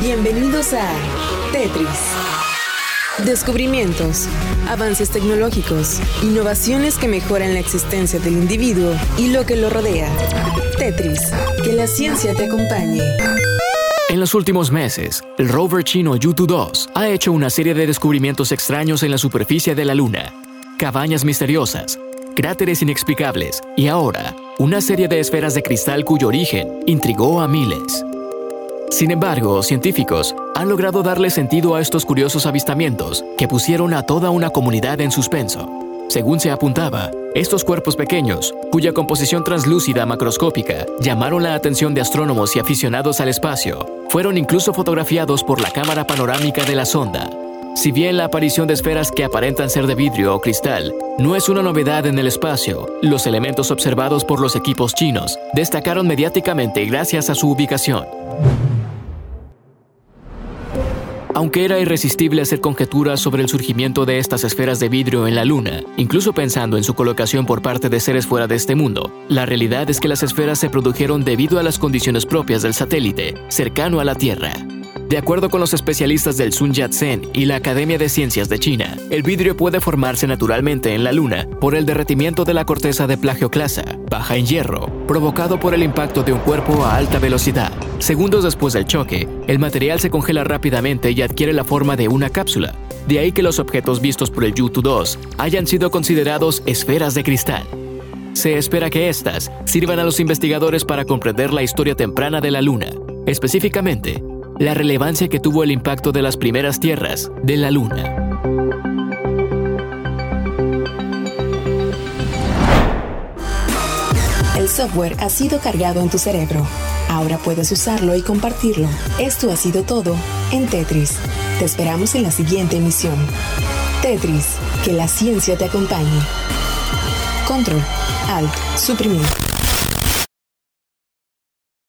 Bienvenidos a Tetris. Descubrimientos, avances tecnológicos, innovaciones que mejoran la existencia del individuo y lo que lo rodea. Tetris, que la ciencia te acompañe. En los últimos meses, el rover chino Yutu-2 ha hecho una serie de descubrimientos extraños en la superficie de la Luna. Cabañas misteriosas, cráteres inexplicables y ahora, una serie de esferas de cristal cuyo origen intrigó a miles. Sin embargo, científicos han logrado darle sentido a estos curiosos avistamientos que pusieron a toda una comunidad en suspenso. Según se apuntaba, estos cuerpos pequeños, cuya composición translúcida macroscópica llamaron la atención de astrónomos y aficionados al espacio, fueron incluso fotografiados por la cámara panorámica de la sonda. Si bien la aparición de esferas que aparentan ser de vidrio o cristal no es una novedad en el espacio, los elementos observados por los equipos chinos destacaron mediáticamente gracias a su ubicación. Aunque era irresistible hacer conjeturas sobre el surgimiento de estas esferas de vidrio en la Luna, incluso pensando en su colocación por parte de seres fuera de este mundo, la realidad es que las esferas se produjeron debido a las condiciones propias del satélite, cercano a la Tierra. De acuerdo con los especialistas del Sun Yat-sen y la Academia de Ciencias de China, el vidrio puede formarse naturalmente en la Luna por el derretimiento de la corteza de plagioclasa, baja en hierro, provocado por el impacto de un cuerpo a alta velocidad. Segundos después del choque, el material se congela rápidamente y adquiere la forma de una cápsula. De ahí que los objetos vistos por el Yutu-2 hayan sido considerados esferas de cristal. Se espera que estas sirvan a los investigadores para comprender la historia temprana de la Luna, específicamente la relevancia que tuvo el impacto de las primeras tierras de la Luna. El software ha sido cargado en tu cerebro. Ahora puedes usarlo y compartirlo. Esto ha sido todo en Tetris. Te esperamos en la siguiente emisión. Tetris, que la ciencia te acompañe. Control, Alt, suprimir.